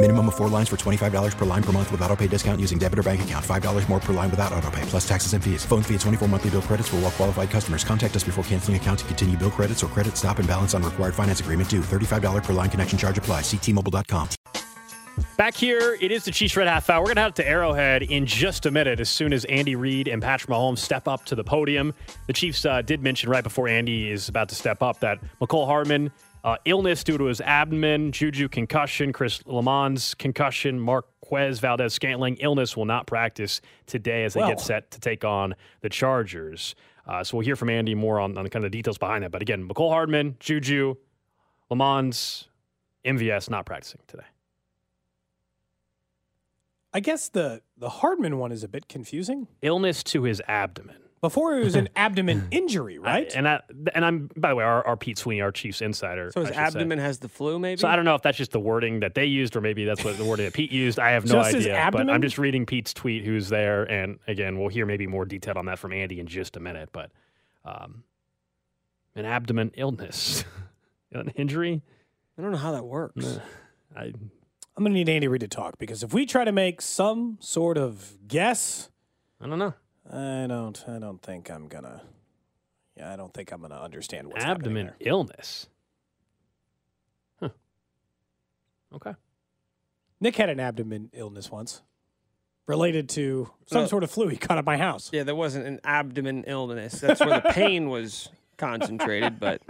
Minimum of four lines for $25 per line per month with auto pay discount using debit or bank account. $5 more per line without auto pay, plus taxes and fees. Phone fee at 24 monthly bill credits for all qualified customers. Contact us before canceling account to continue bill credits or credit stop and balance on required finance agreement due. $35 per line connection charge apply. Ctmobile.com. Back here, it is the Chiefs Red Half Hour. We're going to head to Arrowhead in just a minute as soon as Andy Reid and Patrick Mahomes step up to the podium. The Chiefs uh, did mention right before Andy is about to step up that Mecole Hardman, uh, illness due to his abdomen, Juju concussion, Chris Lammons concussion, Marquez Valdes-Scantling illness will not practice today as they Well. get set to take on the Chargers. Uh, so we'll hear from Andy more on, on kind of the details behind that. But again, Mecole Hardman, Juju, Lammons, MVS not practicing today. I guess the the Hardman one is a bit confusing. Illness to his abdomen. Before it was an abdomen injury, right? And I, and I'm by the way, our, our Pete Sweeney, our Chiefs insider. So his I should say. abdomen has the flu, maybe. So I don't know if that's just the wording that they used, or maybe that's what the wording that Pete used. I have no Just his idea. But? I'm just reading Pete's tweet, who's there, and again, we'll hear maybe more detail on that from Andy in just a minute. But um, an abdomen illness, an injury. I don't know how that works. I, I'm going to need Andy Reid to talk because if we try to make some sort of guess, I don't know. I don't. I don't think I'm gonna. Yeah, I don't think I'm gonna understand what's abdomen happening illness. Huh. Okay. Nick had an abdomen illness once, related to some No. sort of flu he caught at my house. Yeah, there wasn't an abdomen illness. That's where the pain was concentrated, but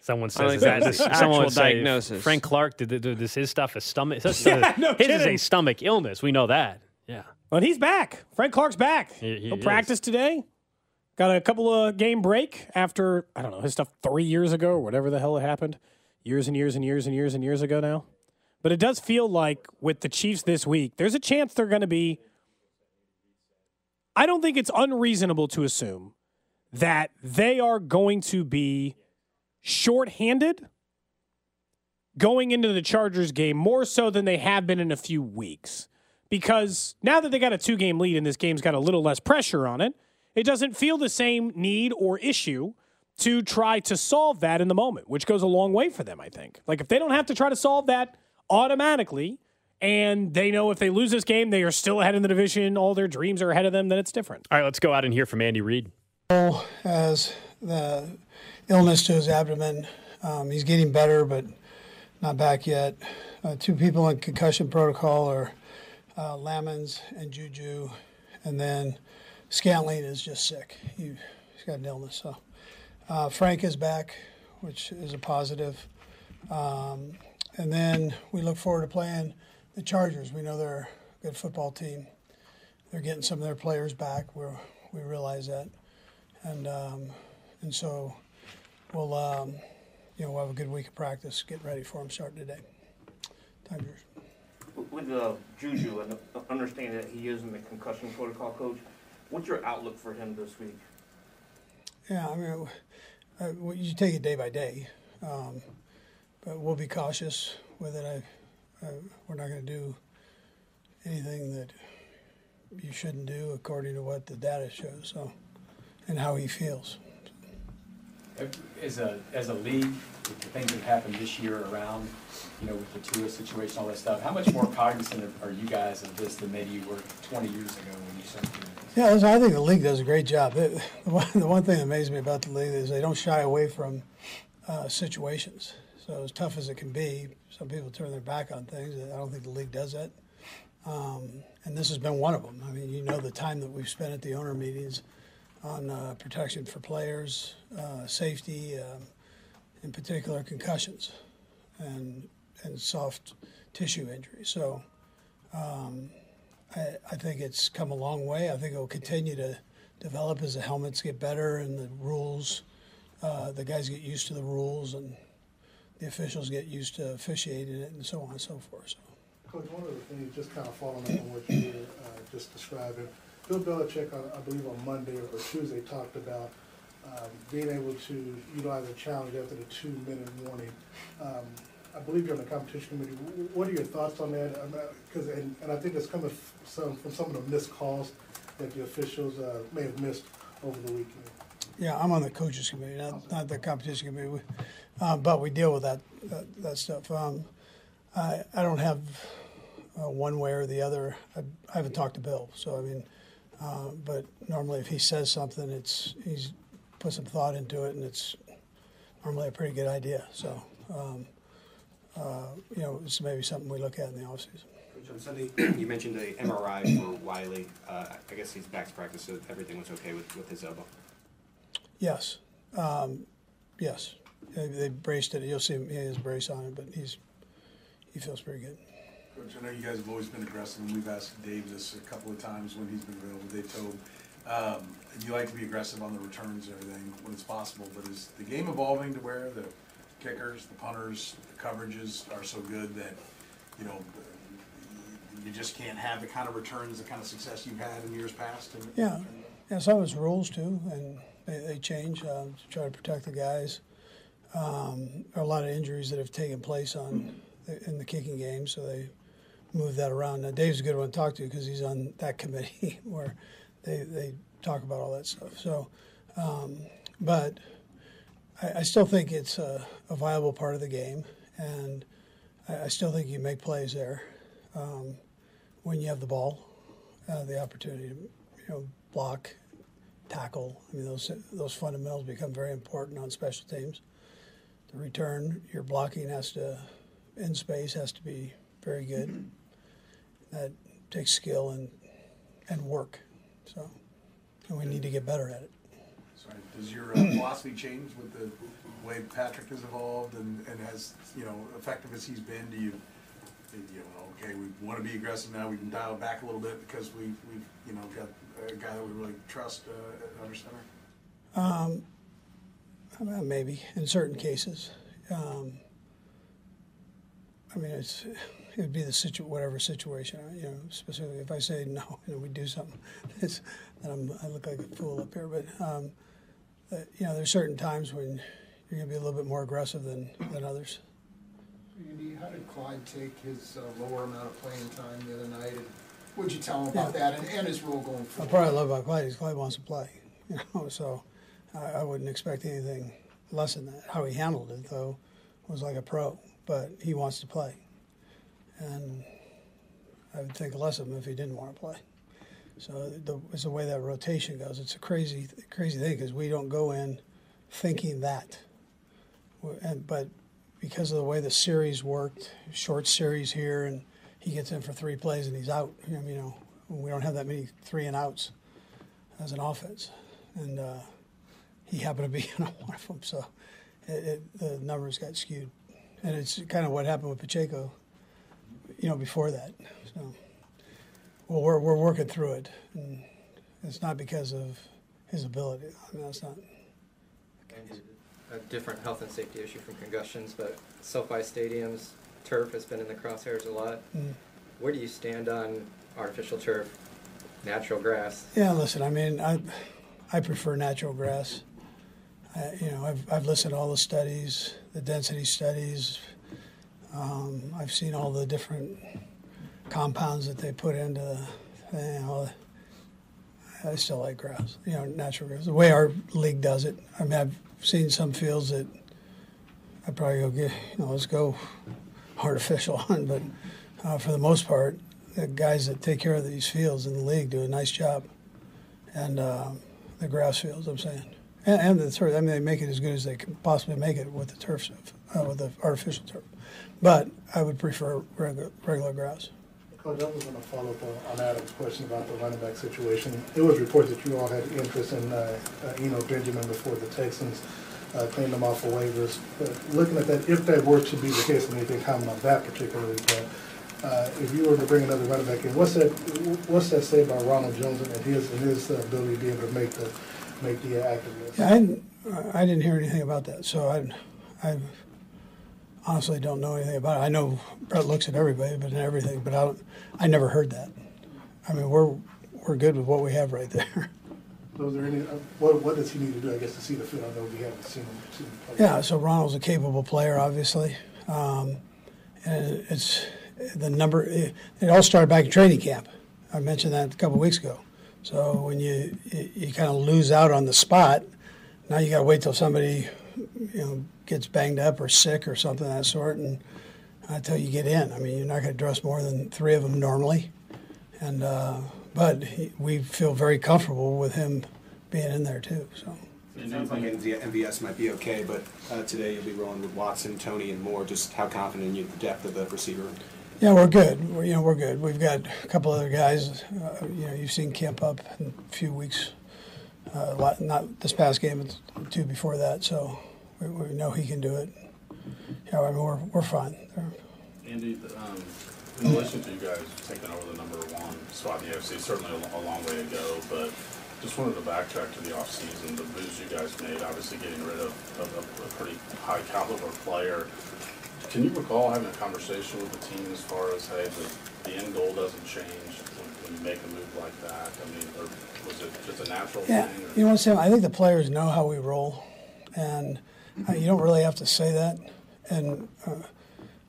Someone I don't says think that. that's Someone actual would diagnosis. Frank Clark, did, did, did this his stuff a stomach? His, Yeah, no his is a stomach illness. We know that. Yeah. But he's back. Frank Clark's back. He- he practice today. Got a couple of game break after I don't know his stuff three years ago or whatever the hell it happened, years and years and years and years and years ago now. But it does feel like with the Chiefs this week, there's a chance they're going to be. I don't think it's unreasonable to assume that they are going to be shorthanded going into the Chargers game more so than they have been in a few weeks. Because now that they got a two game lead and this game's got a little less pressure on it, it doesn't feel the same need or issue to try to solve that in the moment, which goes a long way for them, I think. Like if they don't have to try to solve that automatically and they know if they lose this game, they are still ahead in the division, all their dreams are ahead of them, then it's different. All right, let's go out and hear from Andy Reid. has the illness to his abdomen. Um, he's getting better, but not back yet. Uh, two people in concussion protocol are uh, Lammons and Juju, and then Scantling is just sick. He, he's got an illness. So uh, Frank is back, which is a positive. Um, and then we look forward to playing the Chargers. We know they're a good football team. They're getting some of their players back. We're, we realize that and um, and so we'll um, you know we'll have a good week of practice, getting ready for them starting today. Time's yours. With uh, Juju and uh, understanding that he is in the concussion protocol, coach, what's your outlook for him this week? Yeah, I mean, uh, well, you take it day by day, um, but we'll be cautious with it. I, I, we're not going to do anything that you shouldn't do according to what the data shows. So, and how he feels. As a, as a league, with the things that happened this year around, you know, with the Tua situation, all that stuff, how much more cognizant of- are you guys of this than maybe you were 20 years ago when you started doing this? Yeah, listen, I think the league does a great job. It, the, one, the one thing that amazes me about the league is they don't shy away from uh, situations. So as tough as it can be, some people turn their back on things. I don't think the league does that. Um, and this has been one of them. I mean, you know the time that we've spent at the owner meetings on uh, protection for players, uh, safety, um, in particular concussions, and and soft tissue injuries. So. Um, I, I think it's come a long way. I think it will continue to develop as the helmets get better and the rules, uh, the guys get used to the rules and the officials get used to officiating it and so on and so forth. So. Coach, one of the things, just kind of following up on what you were uh, just describing, Bill Belichick, I believe on Monday or Tuesday, talked about um, being able to utilize a challenge after the two-minute warning. Um, I believe you're on the competition committee. What are your thoughts on that? Because and, and I think it's coming some, from some of the missed calls that the officials uh, may have missed over the weekend. Yeah, I'm on the coaches committee, not, not the competition committee, we, uh, but we deal with that that, that stuff. Um, I I don't have uh, one way or the other. I, I, haven't talked to Bill, so I mean, uh, but normally if he says something, it's he's put some thought into it, and it's normally a pretty good idea. So. Um, uh, you know, it's maybe something we look at in the offseason. Coach, on Sunday, you mentioned the MRI for Wylie. Uh, I guess he's back to practice, so everything was okay with, with his elbow. Yes, um, yes. They, they, braced it. You'll see him. He has a brace on it, but he's he feels pretty good. Coach, I know you guys have always been aggressive, and we've asked Dave this a couple of times when he's been available. Dave told um, you like to be aggressive on the returns and everything when it's possible, but is the game evolving to where the kickers, the punters, the coverages are so good that, you know, you just can't have the kind of returns, the kind of success you've had in years past. And, yeah, and, yeah. Some of it's rules too, and they, they change uh, to try to protect the guys. Um, there are a lot of injuries that have taken place on in the kicking game, so they move that around. Now, Dave's a good one to talk to because he's on that committee where they they talk about all that stuff. So, um, but I, I still think it's a, a, viable part of the game, and I, I still think you make plays there um, when you have the ball, uh, the opportunity to you know block, tackle. I mean those those fundamentals become very important on special teams. The return, your blocking has to in space has to be very good. That takes skill and and work. So, and we need to get better at it. Does your uh, philosophy change with the way Patrick has evolved and, and as you know effective as he's been? Do you you know okay we want to be aggressive now we can dial back a little bit because we we've you know got a guy that we really trust uh, at under center? Um, maybe in certain cases. Um, I mean, it's it would be the situ whatever situation. You know, specifically if I say no, you know, we do something, then I'm, I look like a fool up here. But um, uh, you know, there's certain times when you're going to be a little bit more aggressive than, than others. Andy, how did Clyde take his uh, lower amount of playing time the other night? And what'd you tell him about yeah. that and, and, his role going forward? I probably love about Clyde is Clyde wants to play. You know, so I, I wouldn't expect anything less than that. How he handled it, though, was like a pro. But he wants to play, and I would think less of him if he didn't want to play. So the, it's the way that rotation goes. It's a crazy, crazy thing because we don't go in thinking that. And, but because of the way the series worked, short series here, and he gets in for three plays and he's out. You know, we don't have that many three and outs as an offense, and uh, he happened to be on one of them. So it, it, the numbers got skewed, and it's kind of what happened with Pacheco. You know, before that. So. Well, we're, we're working through it. And it's not because of his ability. I mean, that's not. A different health and safety issue from concussions, but SoFi Stadium's turf has been in the crosshairs a lot. Mm. Where do you stand on artificial turf, natural grass? Yeah, listen, I mean, I, I prefer natural grass. I, you know, I've, I've listened to all the studies, the density studies. Um, I've seen all the different compounds that they put into, you know, I still like grass, you know, natural grass. The way our league does it, I mean, I've seen some fields that I'd probably go get, you know, let's go artificial on, but uh, for the most part, the guys that take care of these fields in the league do a nice job. And uh, the grass fields, I'm saying. And, and, the turf, I mean, they make it as good as they can possibly make it with the turf uh, with the artificial turf. But I would prefer regular, regular grass. Coach, I was going to follow up on- on Adam's question about the running back situation. It was reported that you all had interest in uh, uh, Eno Benjamin before the Texans uh, cleaned him off of waivers. But looking at that, if that were to be the case, and anything comment on that particularly, but uh, if you were to bring another running back in, what's that, what's that say about Ronald Jones and his, and his ability to be able to make the, make the active list? Yeah, I didn't, I didn't hear anything about that, so I, I honestly don't know anything about it. I know Brett looks at everybody, but in everything, but I don't, I never heard that. I mean, we're, we're good with what we have right there. So is there any, uh, what, what does he need to do, I guess, to see the? I know we haven't seen him, seen him play. Yeah, so Ronald's a capable player, obviously. Um, and it's the number, it, it all started back in training camp. I mentioned that a couple of weeks ago. So when you, you, you kind of lose out on the spot, now you got to wait till somebody, you know, gets banged up or sick or something of that sort, and until you get in. I mean, you're not going to dress more than three of them normally. And, uh, but he, we feel very comfortable with him being in there too, so. It sounds like MV- MVS might be okay, but uh, today you'll be rolling with Watson, Toney, and Moore. Just how confident are you in the depth of the receiver? Yeah, we're good. We're, you know, we're good. We've got a couple other guys. Uh, you know, you've seen Kemp up in a few weeks. Uh, not this past game, but two before that. So we, we know he can do it. Yeah, I mean, we're we're fine. Andy, um, in relation to you guys taking over the number one spot in the AFC, certainly a, a long way to go, but just wanted to backtrack to the offseason, the moves you guys made, obviously getting rid of, of a, a pretty high caliber player. Can you recall having a conversation with the team as far as, hey, the, the end goal doesn't change when, when you make a move like that? I mean, or was it just a natural Yeah, thing? or- you know what, I'm saying? I think the players know how we roll, and uh, you don't really have to say that. And uh,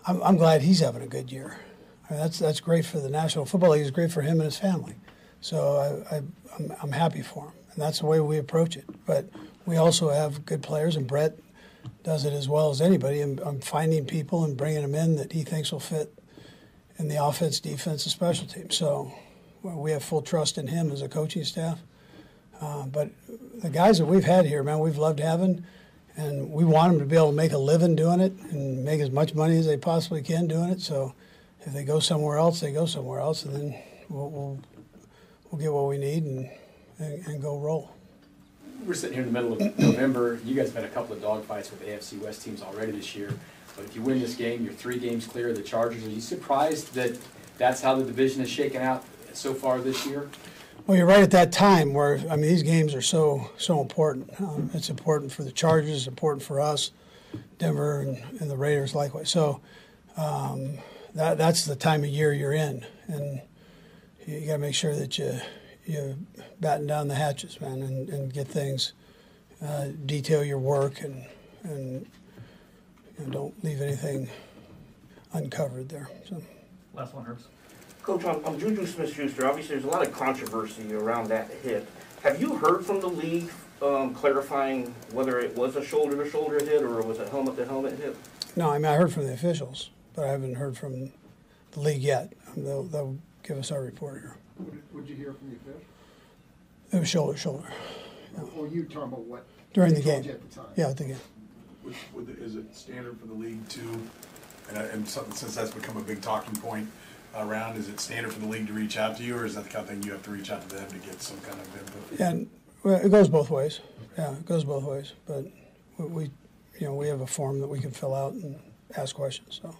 I'm, I'm glad he's having a good year. I mean, that's that's great for the National Football League. It's great for him and his family. So I, I'm, I'm happy for him, and that's the way we approach it. But we also have good players, and Brett does it as well as anybody. And I'm finding people and bringing them in that he thinks will fit in the offense, defense, and special teams. So we have full trust in him as a coaching staff. Uh, but the guys that we've had here, man, we've loved having, and we want them to be able to make a living doing it and make as much money as they possibly can doing it. So if they go somewhere else, they go somewhere else, and then we'll we'll, we'll get what we need and, and, and go roll. We're sitting here in the middle of November. You guys have had a couple of dogfights with AFC West teams already this year. But if you win this game, you're three games clear of the Chargers. Are you surprised that that's how the division is shaken out so far this year? Well, you're right at that time where I mean these games are so so important. Um, it's important for the Chargers, important for us, Denver, and, and the Raiders likewise. So um, that that's the time of year you're in, and you got to make sure that you you batten down the hatches, man, and, and get things uh, detail your work and and you know, don't leave anything uncovered there. So. Last one, Herbs. Coach, on, on Juju Smith-Schuster, obviously there's a lot of controversy around that hit. Have you heard from the league um, clarifying whether it was a shoulder-to-shoulder hit or was it helmet-to-helmet hit? No, I mean I heard from the officials, but I haven't heard from the league yet. Um, They'll, they'll give us our report here. Would you hear from the official? It was shoulder to shoulder Or you talking about what? during the game. at the time? Yeah, at the game. Would, would, the- is it standard for the league to, and, and something, since that's become a big talking point around, is it standard for the league to reach out to you, or is that the kind of thing you have to reach out to them to get some kind of input? Yeah, well, it goes both ways. Yeah, it goes both ways. But we, you know, we have a form that we can fill out and ask questions. So.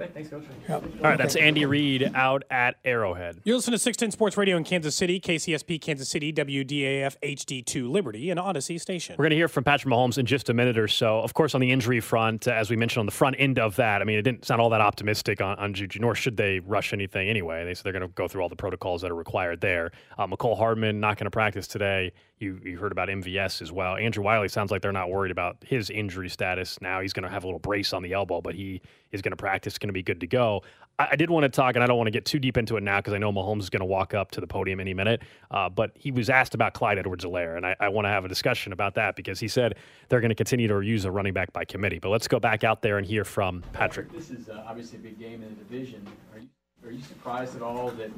Great, thanks, Coach. Yep. All right, that's Andy Reid out at Arrowhead. You're listening to 610 Sports Radio in Kansas City, KCSP Kansas City, WDAF HD2 Liberty, and Audacy Station. We're going to hear from Patrick Mahomes in just a minute or so. Of course, on the injury front, uh, as we mentioned on the front end of that, I mean, it didn't sound all that optimistic on, on Juju, nor should they rush anything anyway. They said they're going to go through all the protocols that are required there. Uh, Mecole Hardman not going to practice today. You, you heard about MVS as well. Andrew Wylie sounds like they're not worried about his injury status. Now he's going to have a little brace on the elbow, but he is going to practice, going to be good to go. I, I did want to talk, and I don't want to get too deep into it now because I know Mahomes is going to walk up to the podium any minute. Uh, but he was asked about Clyde Edwards-Helaire, and I, I want to have a discussion about that because he said they're going to continue to use a running back by committee. But let's go back out there and hear from Patrick. This is uh, obviously a big game in the division. Are you, are you surprised at all that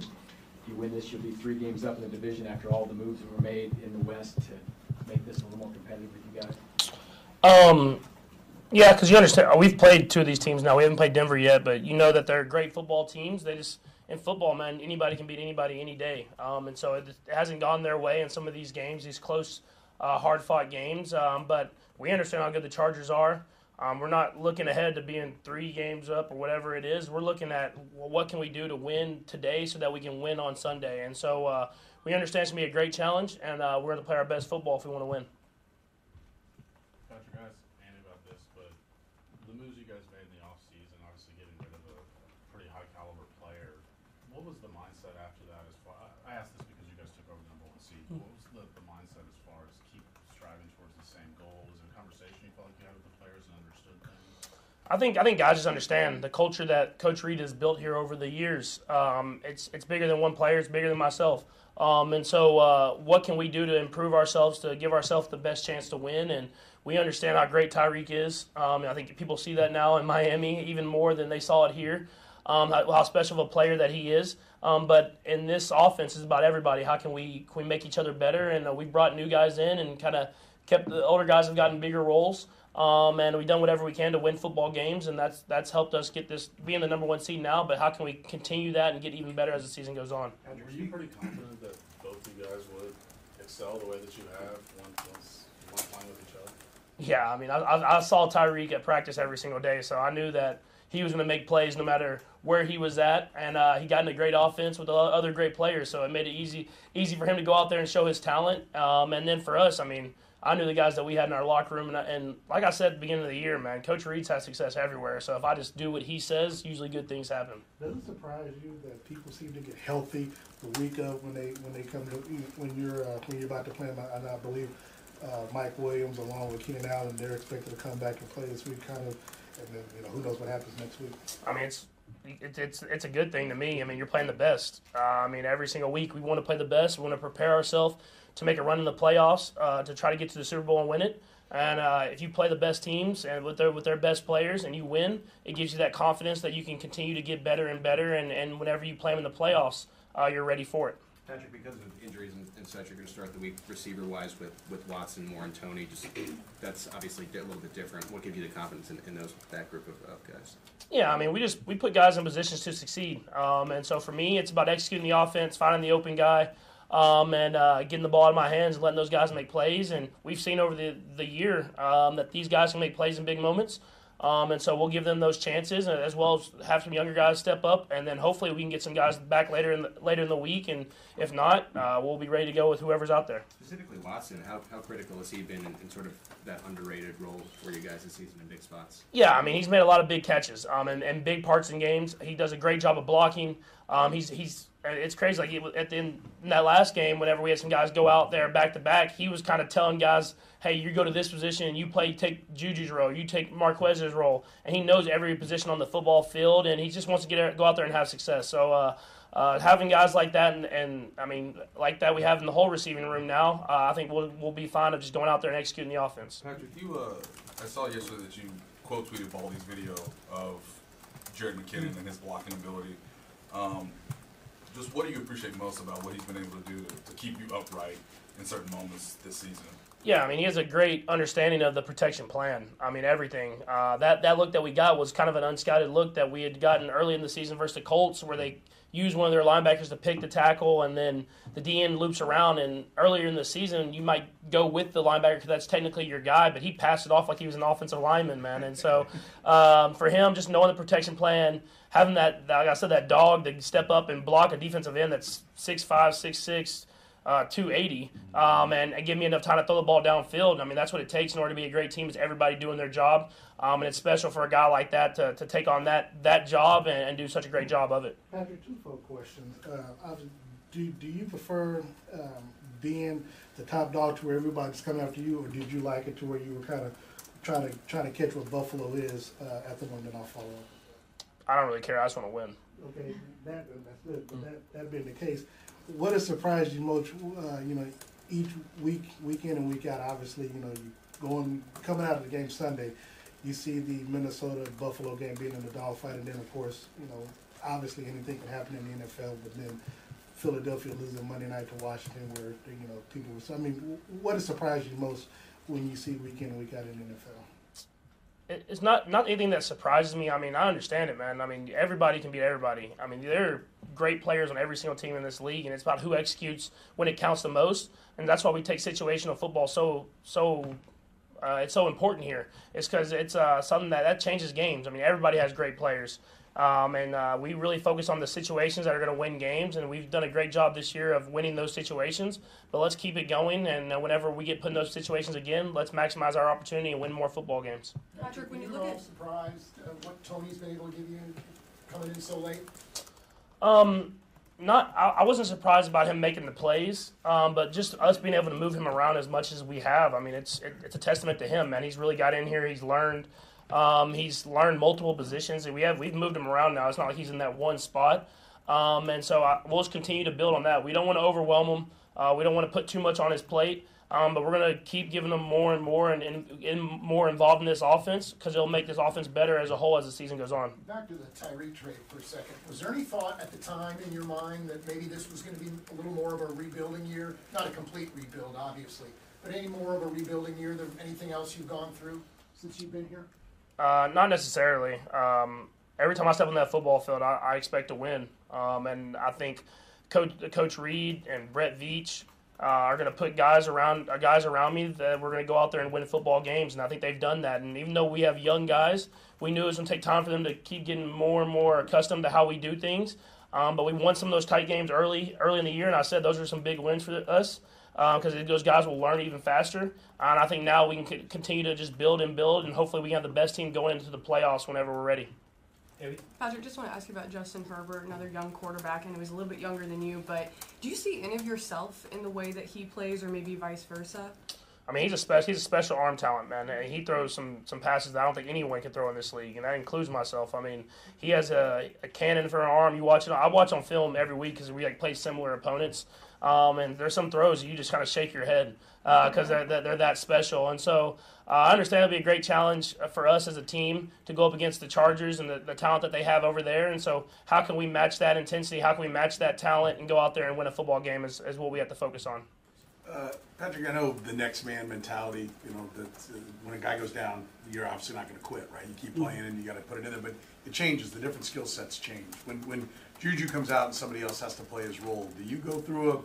you win this, you'll be three games up in the division after all the moves that were made in the West to make this a little more competitive with you guys? Um, yeah, because you understand, we've played two of these teams now. We haven't played Denver yet, but you know that they're great football teams. They just in football, man, anybody can beat anybody any day. Um, and so it, it hasn't gone their way in some of these games, these close, uh, hard fought games. Um, but we understand how good the Chargers are. Um, we're not looking ahead to being three games up or whatever it is. We're looking at well, what can we do to win today so that we can win on Sunday. And so uh, we understand it's going to be a great challenge, and uh, we're going to play our best football if we want to win. Patrick, I asked Andy about this, but the moves you guys made in the offseason, obviously getting rid of a pretty high caliber player, what was the mindset after that as far, I asked this because you guys took over the number one seed, Hmm. what was the, the mindset as far as keep striving towards the same goal? Was it a conversation you felt like you had with the players and understood things? I think I think guys just understand the culture that Coach Reid has built here over the years. Um, it's it's bigger than one player. It's bigger than myself. Um, and so, uh, what can we do to improve ourselves to give ourselves the best chance to win? And we understand how great Tyreek is. Um, I think people see that now in Miami even more than they saw it here. Um, how, how special of a player that he is. Um, but in this offense, is about everybody. How can we can we make each other better? And uh, we brought new guys in and kind of kept the older guys have gotten bigger roles. Um, and we've done whatever we can to win football games, and that's that's helped us get this being the number one seed now. But how can we continue that and get even better as the season goes on? Were you pretty confident that both you guys would excel the way that you have once, once playing with each other? Yeah, I mean, I, I, I saw Tyreek at practice every single day, so I knew that he was going to make plays no matter where he was at, and uh, he got in a great offense with the other great players, so it made it easy easy for him to go out there and show his talent. Um, and then for us, I mean, I knew the guys that we had in our locker room, and, I, and like I said at the beginning of the year, man, Coach Reid's had success everywhere. So if I just do what he says, usually good things happen. Does it surprise you that people seem to get healthy the week of when they when they come to when you're uh, when you're about to play? And I believe uh, Mike Williams along with Keenan Allen, they're expected to come back and play this week. Kind of, and then you know who knows what happens next week. I mean, it's it's it's it's a good thing to me. I mean, you're playing the best. Uh, I mean, every single week we want to play the best. We want to prepare ourselves to make a run in the playoffs, uh, to try to get to the Super Bowl and win it. And uh, if you play the best teams and with their with their best players and you win, it gives you that confidence that you can continue to get better and better. And, and whenever you play them in the playoffs, uh, you're ready for it. Patrick, because of injuries and, and such, you're going to start the week receiver-wise with, with Watson, Moore, and Toney. Just that's obviously a little bit different. What gives you the confidence in, in those that group of, of guys? Yeah, I mean, we just we put guys in positions to succeed, um, and so for me, it's about executing the offense, finding the open guy, um, and uh, getting the ball in my hands and letting those guys make plays. And we've seen over the the year um, that these guys can make plays in big moments. Um, and so we'll give them those chances, as well as have some younger guys step up, and then hopefully we can get some guys back later in the, later in the week. And if not, uh, we'll be ready to go with whoever's out there. Specifically, Watson. How, how critical has he been in, in sort of that underrated role for you guys this season in big spots? Yeah, I mean he's made a lot of big catches um, and, and big parts in games. He does a great job of blocking. Um, he's he's it's crazy. Like at the end in that last game, whenever we had some guys go out there back to back, he was kind of telling guys, "Hey, you go to this position and you play take Juju's role, you take Marquez's role," and he knows every position on the football field, and he just wants to get go out there and have success. So. Uh, uh, having guys like that, and, and I mean, like that we have in the whole receiving room now, uh, I think we'll, we'll be fine of just going out there and executing the offense. Patrick, you, uh, I saw yesterday that you quote tweeted Baldy's video of Jerick McKinnon and his blocking ability. Um, just what do you appreciate most about what he's been able to do to, to keep you upright in certain moments this season? Yeah, I mean, he has a great understanding of the protection plan. I mean, everything. Uh, that that look that we got was kind of an unscouted look that we had gotten early in the season versus the Colts, where they use one of their linebackers to pick the tackle, and then the DN loops around. And earlier in the season, you might go with the linebacker because that's technically your guy, but he passed it off like he was an offensive lineman, man. And so um, for him, just knowing the protection plan, having that, like I said, that dog to step up and block a defensive end that's six five, six six uh, 280 um, and, give me enough time to throw the ball downfield. I mean, that's what it takes in order to be a great team is everybody doing their job. Um, and it's special for a guy like that to, to take on that, that job and, and do such a great job of it. Patrick, two folk questions. Uh, do do you prefer um, being the top dog to where everybody's coming after you, or did you like it to where you were kind of trying to trying to catch what Buffalo is uh, at the moment? I'll follow up? I don't really care. I just want to win. Okay, that that's good. But that that being the case, what has surprised you most? Uh, you know, each week, week in and week out. Obviously, you know, you going coming out of the game Sunday, you see the Minnesota Buffalo game being in the dogfight, and then of course, you know, obviously anything can happen in the NFL. But then Philadelphia losing Monday night to Washington, where you know people. So I mean, what has surprised you most when you see week in and week out in the NFL? it's not not anything that surprises me. I mean, I understand it, man. I mean, everybody can beat everybody. I mean, there are great players on every single team in this league, and it's about who executes when it counts the most. And that's why we take situational football so so. Uh, it's so important here. It's because it's uh, something that that changes games. I mean, everybody has great players, um, and uh, we really focus on the situations that are going to win games. And we've done a great job this year of winning those situations. But let's keep it going. And uh, whenever we get put in those situations again, let's maximize our opportunity and win more football games. Patrick, when you look at surprised uh, what Toney's been able to give you coming in so late. Um, not I, I wasn't surprised about him making the plays, um, but just us being able to move him around as much as we have. I mean, it's it, it's a testament to him, man. He's really got in here. He's learned. Um, he's learned multiple positions, and we have we've moved him around now. It's not like he's in that one spot. Um, and so I, we'll just continue to build on that. We don't want to overwhelm him. Uh, we don't want to put too much on his plate. Um, but we're going to keep giving them more and more and, and, and more involved in this offense because it'll make this offense better as a whole as the season goes on. Back to the Tyreek trade for a second. Was there any thought at the time in your mind that maybe this was going to be a little more of a rebuilding year? Not a complete rebuild, obviously, but any more of a rebuilding year than anything else you've gone through since you've been here? Uh, not necessarily. Um, every time I step on that football field, I, I expect to win. Um, and I think Coach, Coach Reid and Brett Veach uh, are going to put guys around uh, guys around me that we're going to go out there and win football games. And I think they've done that. And even though we have young guys, we knew it was going to take time for them to keep getting more and more accustomed to how we do things. Um, but we won some of those tight games early early in the year, and I said those are some big wins for us because those guys will learn even faster. And I think now we can c- continue to just build and build, and hopefully we have the best team going into the playoffs whenever we're ready. Patrick, just want to ask you about Justin Herbert, another young quarterback, and he was a little bit younger than you. But do you see any of yourself in the way that he plays, or maybe vice versa? I mean, he's a special he's a special arm talent, man. And he throws some some passes that I don't think anyone can throw in this league, and that includes myself. I mean, he has a, a cannon for an arm. You watch it. I watch on film every week because we like play similar opponents. Um, and there's some throws you just kind of shake your head because they're, they're they're that special. And so uh, I understand it'll be a great challenge for us as a team to go up against the Chargers and the, the talent that they have over there. And so how can we match that intensity? How can we match that talent and go out there and win a football game is, is what we have to focus on. Uh, Patrick, I know the next man mentality. You know that uh, when a guy goes down, you're obviously not going to quit, right? You keep playing and you got to put it in there. But it changes. The different skill sets change. When when Juju comes out and somebody else has to play his role, do you go through a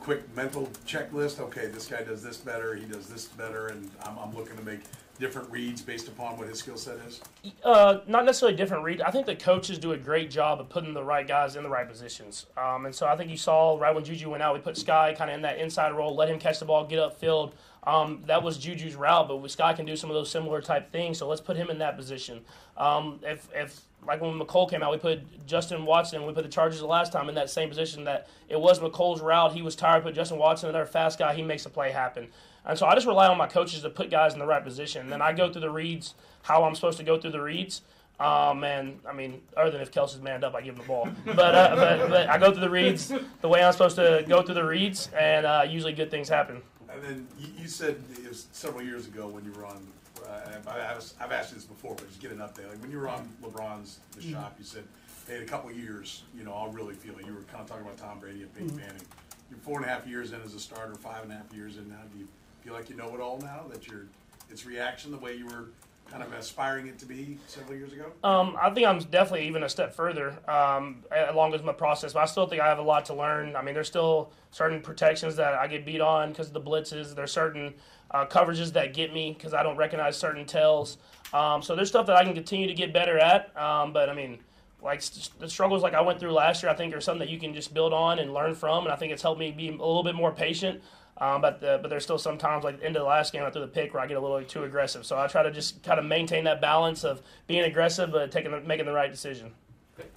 quick mental checklist? Okay, this guy does this better. He does this better, and I'm, I'm looking to make different reads based upon what his skill set is. Uh, not necessarily different reads. I think the coaches do a great job of putting the right guys in the right positions. Um, and so I think you saw right when Juju went out, we put Skyy kind of in that inside role, let him catch the ball, get upfield. Um, that was Juju's route, but Skyy can do some of those similar type things. So let's put him in that position. Um, if, if like when Mecole came out, we put Justin Watson. We put the Chargers the last time in that same position. That it was Mecole's route. He was tired. Put Justin Watson, another fast guy. He makes a play happen. And so I just rely on my coaches to put guys in the right position. And then I go through the reads how I'm supposed to go through the reads. Um, and I mean, other than if Kelce's manned up, I give him the ball. But, uh, but, but I go through the reads the way I'm supposed to go through the reads, and uh, usually good things happen. And then you, you said it was several years ago when you were on. Uh, I, I've, I've asked you this before, but just get an update. Like when you were on LeBron's The Mhm. Shop, you said, "Hey, in a couple of years, you know, I'll really feel it." You were kind of talking about Tom Brady and Peyton Mhm. Manning. You're four and a half years in as a starter, five and a half years in now. Do you feel like you know it all now? That you're, it's reaction the way you were kind of aspiring it to be several years ago. Um, I think I'm definitely even a step further um, along with my process, but I still think I have a lot to learn. I mean, there's still certain protections that I get beat on because of the blitzes. There's certain uh, coverages that get me because I don't recognize certain tells. Um, so there's stuff that I can continue to get better at. Um, but I mean, like s- the struggles like I went through last year, I think are something that you can just build on and learn from. And I think it's helped me be a little bit more patient. Um, but the, but there's still some times like at the end of the last game I threw the pick where I get a little too aggressive. So I try to just kind of maintain that balance of being aggressive but taking making the right decision.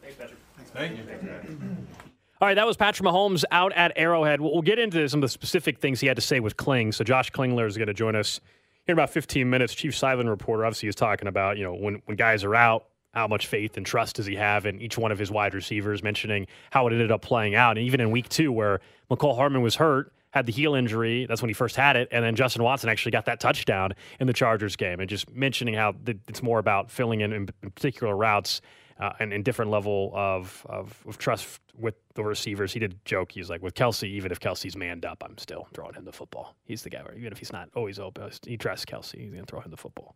Thanks, Patrick. Thank you. All right, that was Patrick Mahomes out at Arrowhead. We'll, we'll get into some of the specific things he had to say with Kling. So Josh Klingler is going to join us here in about 15 minutes. Chief Sideline reporter obviously is talking about you know when when guys are out, how much faith and trust does he have in each one of his wide receivers? Mentioning how it ended up playing out, and even in week two where Mecole Hardman was hurt. Had the heel injury. That's when he first had it. And then Justin Watson actually got that touchdown in the Chargers game. And just mentioning how it's more about filling in, in particular routes uh, and, and different level of, of, of trust with the receivers. He did joke. He's like, with Kelce, even if Kelce's manned up, I'm still throwing him the football. He's the guy where even if he's not always open, he trusts Kelce. He's going to throw him the football.